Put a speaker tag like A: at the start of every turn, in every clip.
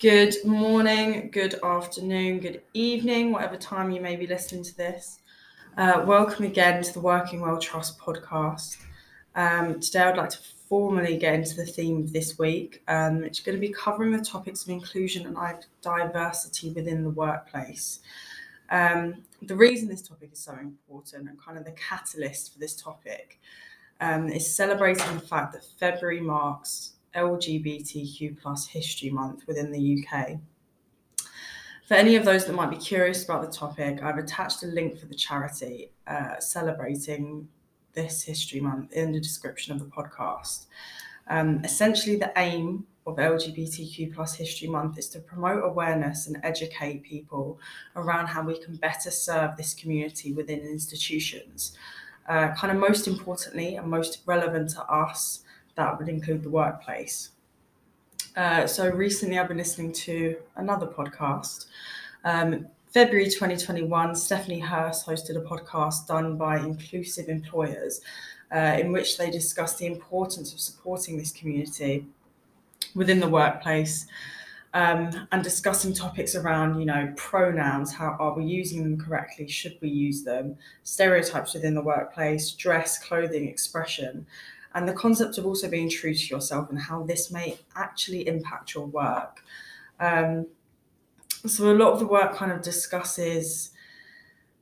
A: Good morning, good afternoon, good evening, whatever time you may be listening to this. Uh, welcome again to the Working Well Trust podcast. Um, today, I'd like to formally get into the theme of this week. Um, it's going to be covering the topics of inclusion and diversity within the workplace. Um, the reason this topic is so important and kind of the catalyst for this topic um, is celebrating the fact that February marks LGBTQ plus History Month within the UK. For any of those that might be curious about the topic, I've attached a link for the charity uh, celebrating this History Month in the description of the podcast. Um, essentially, the aim of LGBTQ plus History Month is to promote awareness and educate people around how we can better serve this community within institutions. Uh, kind of most importantly and most relevant to us, that would include the workplace. Uh, so recently, I've been listening to another podcast. Um, February 2021, Stephanie Hurst hosted a podcast done by Inclusive Employers, uh, in which they discussed the importance of supporting this community within the workplace um, and discussing topics around, you know, pronouns. How are we using them correctly? Should we use them? Stereotypes within the workplace, dress, clothing, expression and the concept of also being true to yourself and how this may actually impact your work. Um, so, a lot of the work kind of discusses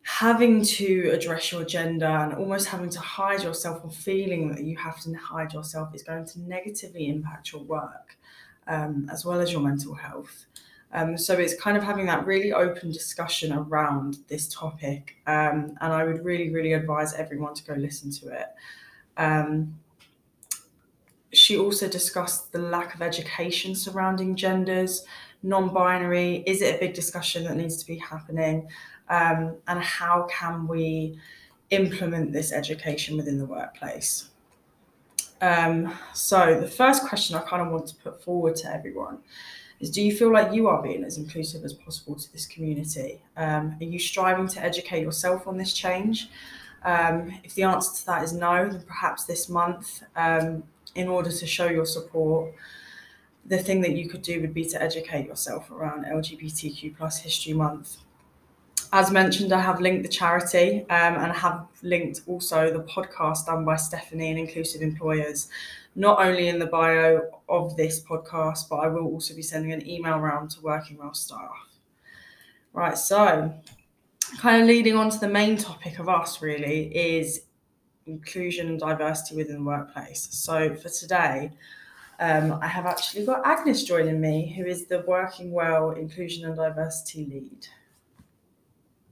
A: having to address your gender and almost having to hide yourself or feeling that you have to hide yourself is going to negatively impact your work um, as well as your mental health. Um, so it's kind of having that really open discussion around this topic, um, and I would really, really advise everyone to go listen to it. Um, she also discussed the lack of education surrounding genders, non binary. Is it a big discussion that needs to be happening? Um, and how can we implement this education within the workplace? Um, so, the first question I kind of want to put forward to everyone is Do you feel like you are being as inclusive as possible to this community? Um, are you striving to educate yourself on this change? Um, if the answer to that is no, then perhaps this month um, in order to show your support, the thing that you could do would be to educate yourself around LGBTQ plus History Month. As mentioned, I have linked the charity um, and have linked also the podcast done by Stephanie and Inclusive Employers, not only in the bio of this podcast, but I will also be sending an email around to Working Well staff. Right, so kind of leading on to the main topic of us really is inclusion and diversity within the workplace. So for today, um, I have actually got Agnes joining me, who is the Working Well Inclusion and Diversity Lead.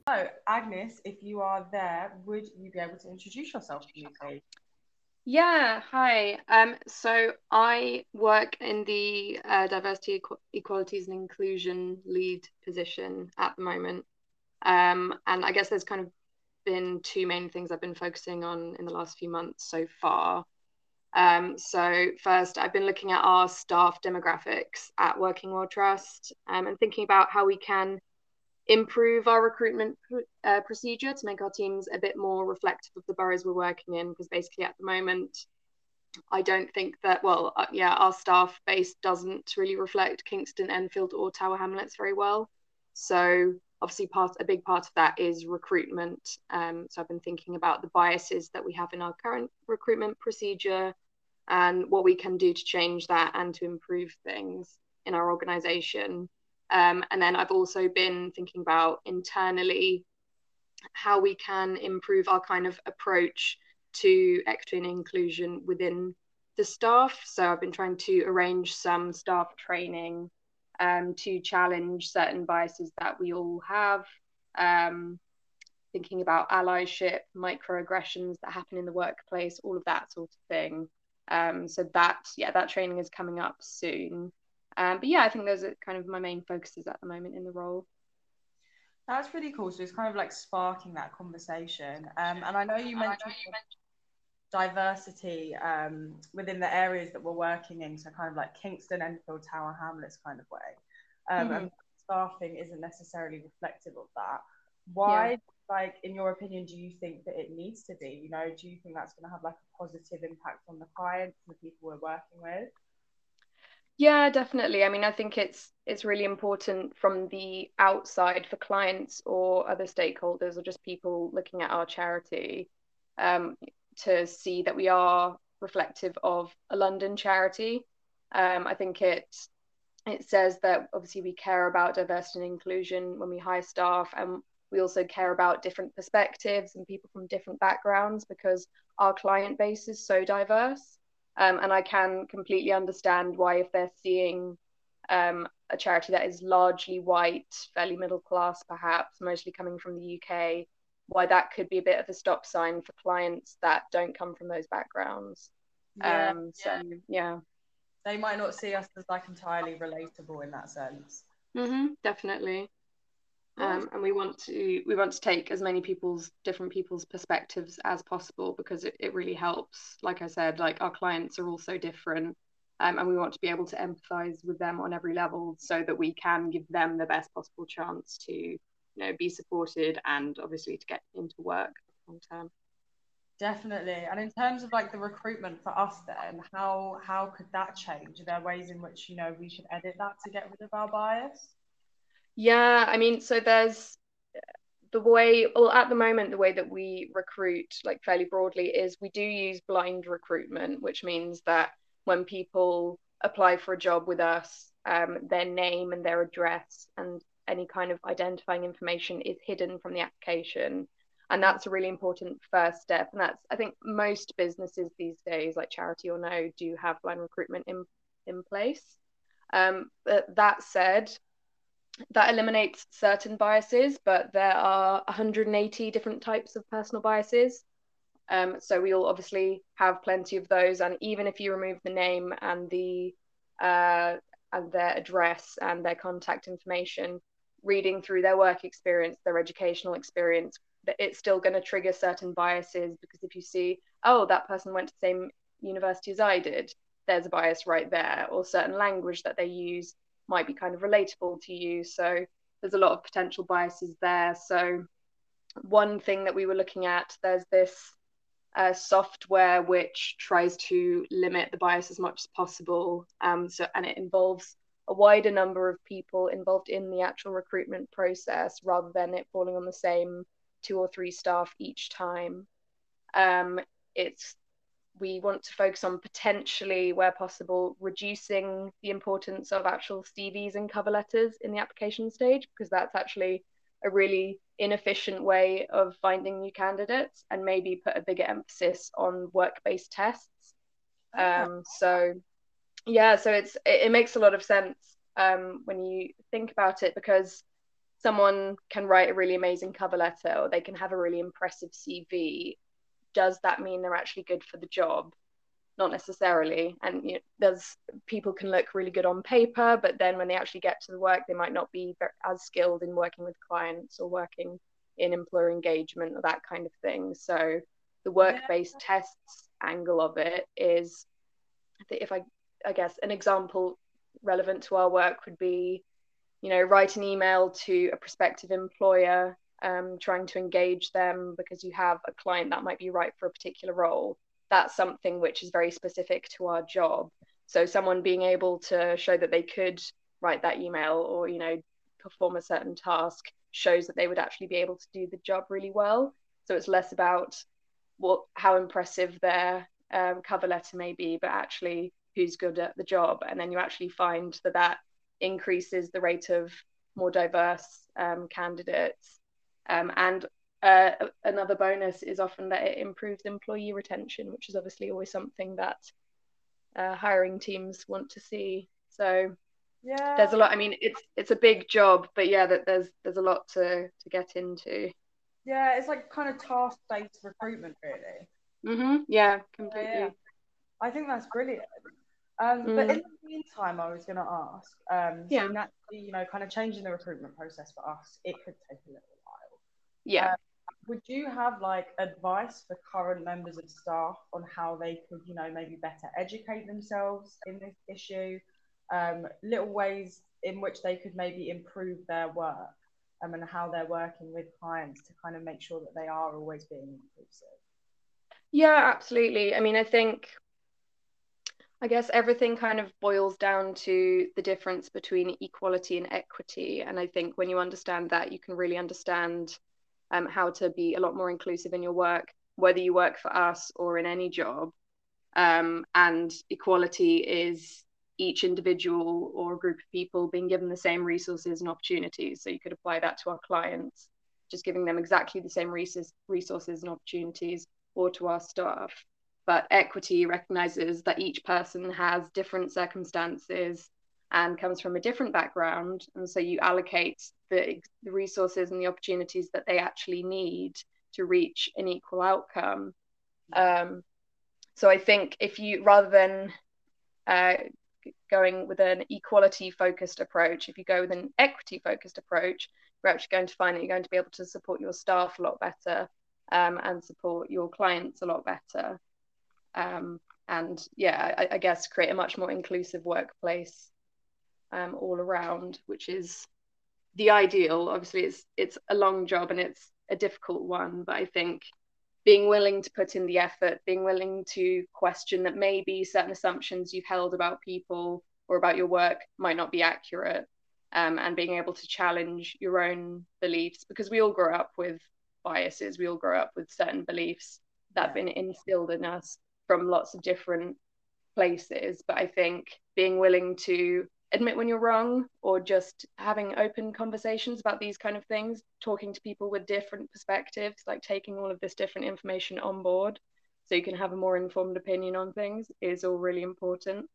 A: So, Agnes, if you are there, would you be able to introduce yourself to me, please?
B: Yeah, hi. Um, so I work in the uh, diversity, Equ- equalities, and inclusion lead position at the moment. Um, and I guess there's kind of been two main things I've been focusing on in the last few months so far. Um, so first, I've been looking at our staff demographics at Working Well Trust um, and thinking about how we can improve our recruitment uh, procedure to make our teams a bit more reflective of the boroughs we're working in. Because basically, at the moment, I don't think that well, uh, yeah, our staff base doesn't really reflect Kingston, Enfield, or Tower Hamlets very well. So obviously part a big part of that is recruitment. Um, so i've been thinking about the biases that we have in our current recruitment procedure and what we can do to change that and to improve things in our organization. Um, and then i've also been thinking about internally how we can improve our kind of approach to equity and inclusion within the staff. So i've been trying to arrange some staff training um, to challenge certain biases that we all have. Um, thinking about allyship, microaggressions that happen in the workplace, all of that sort of thing. Um, so that, yeah, that training is coming up soon. Um, but yeah, I think those are kind of my main focuses at the moment in the role.
A: That's really cool. So it's kind of like sparking that conversation. Um, and I know you mentioned, know you mentioned diversity um, within the areas that we're working in, so kind of like Kingston, Enfield, Tower Hamlets kind of way. Um, mm-hmm. And staffing isn't necessarily reflective of that. Why, yeah. like, in your opinion, do you think that it needs to be? You know, do you think that's going to have like a positive impact on the clients and the people we're working with?
B: Yeah, definitely. I mean, I think it's it's really important from the outside for clients or other stakeholders or just people looking at our charity um, to see that we are reflective of a London charity. Um, I think it it says that obviously we care about diversity and inclusion when we hire staff, and we also care about different perspectives and people from different backgrounds because our client base is so diverse. Um, and I can completely understand why, if they're seeing um, a charity that is largely white, fairly middle class, perhaps, mostly coming from the UK, why that could be a bit of a stop sign for clients that don't come from those backgrounds. Yeah, um, so, yeah. yeah.
A: They might not see us as like entirely relatable in that sense.
B: Mm-hmm, definitely um, and we want to we want to take as many people's different people's perspectives as possible because it, it really helps like i said like our clients are all so different um, and we want to be able to empathize with them on every level so that we can give them the best possible chance to you know be supported and obviously to get into work long term.
A: Definitely. And in terms of like the recruitment for us then how how could that change? Are there ways in which you know we should edit that to get rid of our bias?
B: Yeah, I mean, so there's the way, well, at the moment, the way that we recruit, like fairly broadly, is we do use blind recruitment, which means that when people apply for a job with us, um, their name and their address and any kind of identifying information is hidden from the application. And that's a really important first step. And that's, I think, most businesses these days, like charity or no, do have blind recruitment in, in place. Um, but that said, that eliminates certain biases, but there are 180 different types of personal biases. Um, so we'll obviously have plenty of those, and even if you remove the name and the uh, and their address and their contact information, reading through their work experience, their educational experience, but it's still going to trigger certain biases because if you see, oh, that person went to the same university as I did, there's a bias right there, or certain language that they use might be kind of relatable to you. So there's a lot of potential biases there. So one thing that we were looking at, there's this uh, software which tries to limit the bias as much as possible. Um, so and it involves a wider number of people involved in the actual recruitment process rather than it falling on the same two or three staff each time. Um, it's we want to focus on potentially, where possible, reducing the importance of actual CVs and cover letters in the application stage, because that's actually a really inefficient way of finding new candidates and maybe put a bigger emphasis on work-based tests. Um, so yeah, so it's it, it, makes a lot of sense um, when you think about it because someone can write a really amazing cover letter or they can have a really impressive CV does that mean they're actually good for the job? Not necessarily. And you know, there's people can look really good on paper, but then when they actually get to the work, they might not be as skilled in working with clients or working in employer engagement or that kind of thing. So the work-based yeah. tests angle of it is, if I, I guess an example relevant to our work would be, you know, write an email to a prospective employer um, trying to engage them because you have a client that might be right for a particular role. That's something which is very specific to our job. So someone being able to show that they could write that email or you know perform a certain task shows that they would actually be able to do the job really well. So it's less about what how impressive their um, cover letter may be, but actually who's good at the job. And then you actually find that that increases the rate of more diverse um, candidates um, and uh, another bonus is often that it improves employee retention, which is obviously always something that uh, hiring teams want to see. So yeah, there's a lot. I mean, it's it's a big job, but yeah, that there's there's a lot to to get into.
A: Yeah, it's like kind of task based recruitment, really.
B: Mhm. Yeah, completely. Yeah, yeah.
A: I think that's brilliant. Um, mm. But in the meantime, I was going to ask. Um, yeah. So naturally, you know, kind of changing the recruitment process for us, it could take a little while.
B: yeah. Um,
A: would you have like advice for current members of staff on how they could, you know, maybe better educate themselves in this issue? Um, little ways in which they could maybe improve their work um, and how they're working with clients to kind of make sure that they are always being inclusive.
B: Yeah, absolutely. I mean, I think I guess everything kind of boils down to the difference between equality and equity. And I think when you understand that, you can really understand um, how to be a lot more inclusive in your work, whether you work for us or in any job. Um, and equality is each individual or group of people being given the same resources and opportunities. So you could apply that to our clients, just giving them exactly the same resources and opportunities, or to our staff but equity recognizes that each person has different circumstances and comes from a different background. And so you allocate the, the resources and the opportunities that they actually need to reach an equal outcome. Um, so i think if you rather than uh, going with an equality focused approach if you go with an equity focused approach you're actually going to find that you're going to be able to support your staff a lot better um, and support your clients a lot better um, and yeah, I, I, guess create a much more inclusive workplace um, all around, which is the ideal. Obviously, it's it's a long job and it's a difficult one, but I think being willing to put in the effort, being willing to question that maybe certain assumptions you've held about people or about your work might not be accurate, um, and being able to challenge your own beliefs because we all grow up with biases, we all grow up with certain beliefs that have been instilled in us from lots of different places. But I think being willing to admit when you're wrong or just having open conversations about these kind of things, talking to people with different perspectives, like taking all of this different information on board so you can have a more informed opinion on things is all really important.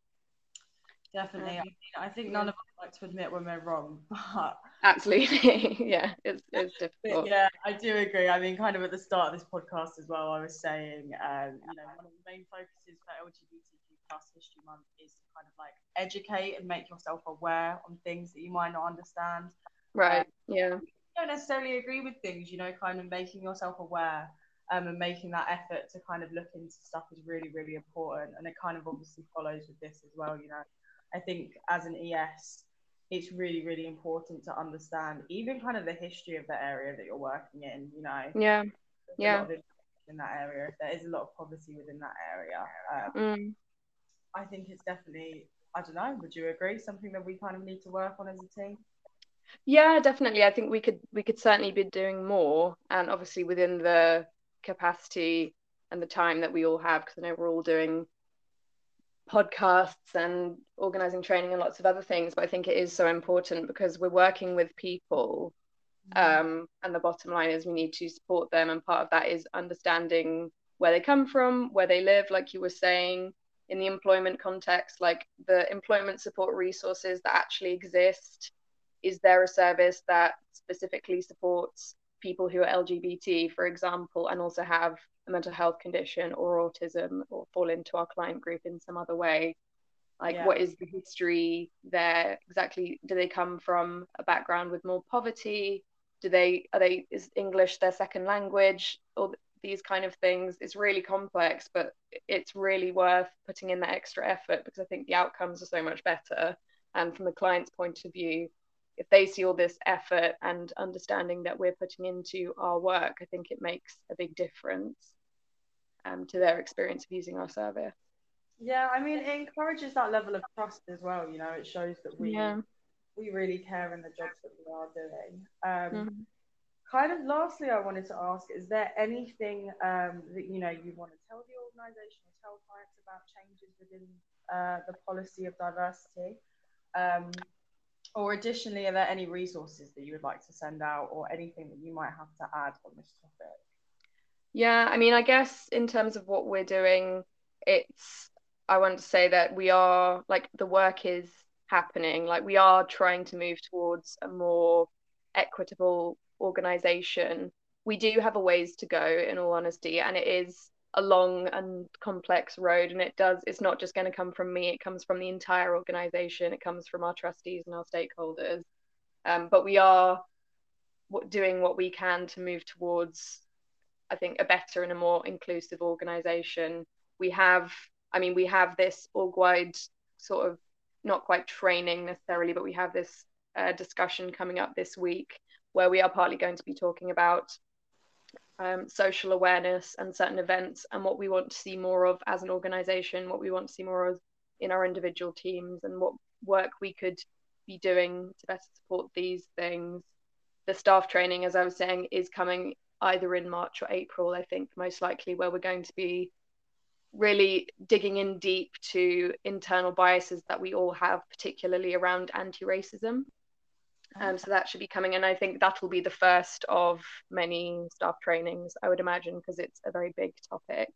A: Definitely. Um, I think none of us like to admit when we're wrong, but
B: absolutely, yeah, it's, it's difficult.
A: yeah, I do agree. I mean, kind of at the start of this podcast as well, I was saying, um, you know, one of the main focuses for LGBTQ plus History Month is to kind of like educate and make yourself aware on things that you might not understand.
B: Right. Um, yeah.
A: don't necessarily agree with things, you know, kind of making yourself aware. Um, and making that effort to kind of look into stuff is really, really important. And it kind of obviously follows with this as well, you know I think as an ES, it's really, really important to understand even kind of the history of the area that you're working in, you know.
B: Yeah. Yeah.
A: In that area, if there is a lot of poverty within that area, um, mm. I think it's definitely, I don't know, would you agree? Something that we kind of need to work on as a team?
B: Yeah, definitely. I think we could we could certainly be doing more, and obviously within the capacity and the time that we all have, because I know we're all doing podcasts and organizing training and lots of other things but i think it is so important because we're working with people mm-hmm. um, and the bottom line is we need to support them and part of that is understanding where they come from where they live like you were saying in the employment context like the employment support resources that actually exist is there a service that specifically supports people who are lgbt for example and also have a mental health condition or autism or fall into our client group in some other way like yeah. what is the history there exactly? Do they come from a background with more poverty? Do they are they is english their second language? Or these kind of things. It's really complex but it's really worth putting in that extra effort because i think the outcomes are so much better. And from the client's point of view if they see all this effort and understanding that we're putting into our work i think it makes a big difference um, to their experience of using our service.
A: Yeah, I mean, it encourages that level of trust as well. You know, it shows that we yeah. we really care in the jobs that we are doing. Um, mm-hmm. Kind of lastly, I wanted to ask: Is there anything um, that you know you want to tell the organisation or tell clients about changes within uh, the policy of diversity? Um, or additionally, are there any resources that you would like to send out, or anything that you might have to add on this topic?
B: Yeah, I mean, I guess in terms of what we're doing, it's, I want to say that we are, like, the work is happening. Like, we are trying to move towards a more equitable organization. We do have a ways to go, in all honesty, and it is a long and complex road. And it does, it's not just going to come from me, it comes from the entire organization, it comes from our trustees and our stakeholders. Um, but we are doing what we can to move towards I think, a better and a more inclusive organization. We have, I mean, we have this org wide sort of not quite training necessarily, but we have this uh, discussion coming up this week where we are partly going to be talking about um, social awareness and certain events and what we want to see more of as an organization, what we want to see more of in our individual teams and what work we could be doing to better support these things. The staff training, as I was saying, is coming either in March or April, I think, most likely, where we're going to be really digging in deep to internal biases that we all have, particularly around anti racism. Um, so that should be coming, and I think that will be the first of many staff trainings, I would imagine, because it's a very big topic.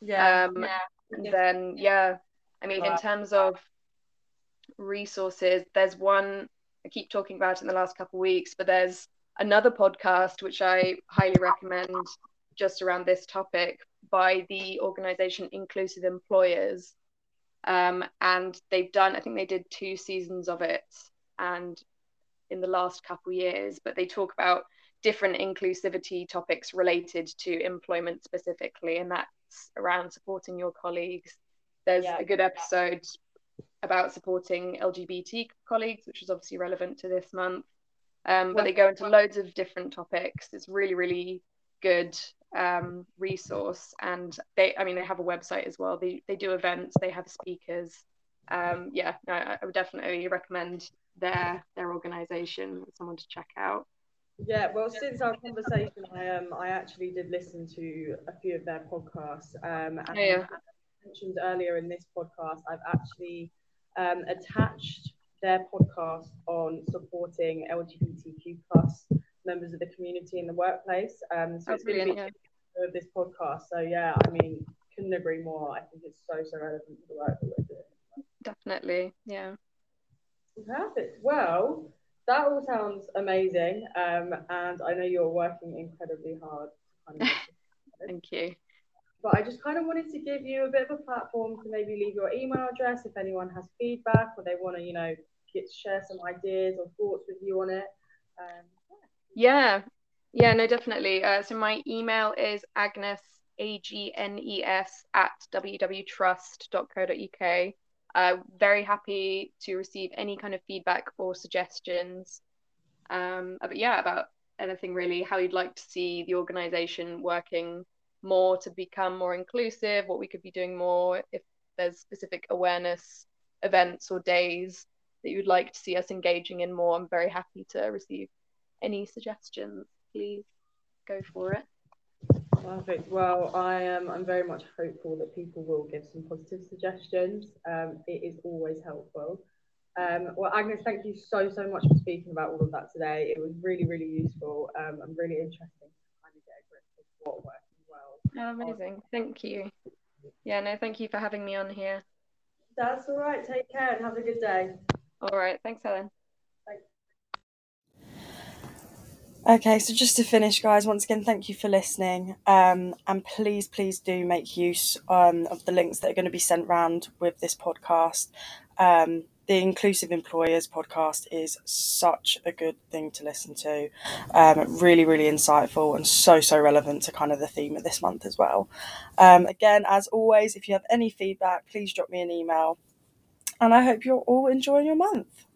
B: Yeah. Um, yeah. And then, yeah, I mean, in terms of resources, there's one I keep talking about in the last couple of weeks, but there's another podcast which I highly recommend just around this topic by the organization Inclusive Employers. Um, and they've done, I think they did two seasons of it and in the last couple years, but they talk about different inclusivity topics related to employment specifically, and that's around supporting your colleagues. There's yeah. a good episode about supporting LGBT colleagues, which is obviously relevant to this month. Um, but they go into loads of different topics. It's really, really good um, resource, and they, I mean, they have a website as well. They they do events. They have speakers. Um, yeah, no, I would definitely recommend their their organisation someone to check out.
A: Yeah, well, since our conversation, I um I actually did listen to a few of their podcasts. Um, and yeah. mentioned earlier in this podcast, I've actually um, attached their podcast on supporting LGBTQ plus members of the community in the workplace. Um, so oh, it's going to be yeah. of this podcast. So yeah, I mean, couldn't agree more. I think it's so so relevant to the work that we're doing.
B: Definitely, yeah.
A: Perfect. Well, that all sounds amazing. Um, and I know you're working incredibly hard.
B: Thank you.
A: But I just kind of wanted to give you a bit of a platform to maybe leave your email address if anyone has feedback or they want to, you know, get share some ideas or thoughts with you on it. Um,
B: yeah. yeah, no, definitely. Uh, so my email is Agnes A G N E S at www.trust.co.uk. Uh, very happy to receive any kind of feedback or suggestions. Um, but yeah, about anything really, how you'd like to see the organization working more to become more inclusive, what we could be doing more, if there's specific awareness events or days that you'd like to see us engaging in more. I'm very happy to receive any suggestions. Please go for it.
A: Perfect. Well, I am. I'm very much hopeful that people will give some positive suggestions. Um, it is always helpful. Um, well, Agnes, thank you so so much for speaking about all of that today. It was really really useful um, and really interesting to kind of get a grip of what working well.
B: Oh, amazing. Thank you. Yeah, no, thank you for having me on here.
A: That's all right. Take care and have a good day.
B: All right. Thanks, Helen.
C: Okay, so just to finish, guys, once again, thank you for listening. Um, and please, please do make use um, of the links that are going to be sent round with this podcast. Um, the Inclusive Employers podcast is such a good thing to listen to. Um, really, really insightful and so, so relevant to kind of the theme of this month as well. Um, again, as always, if you have any feedback, please drop me an email. And I hope you're all enjoying your month.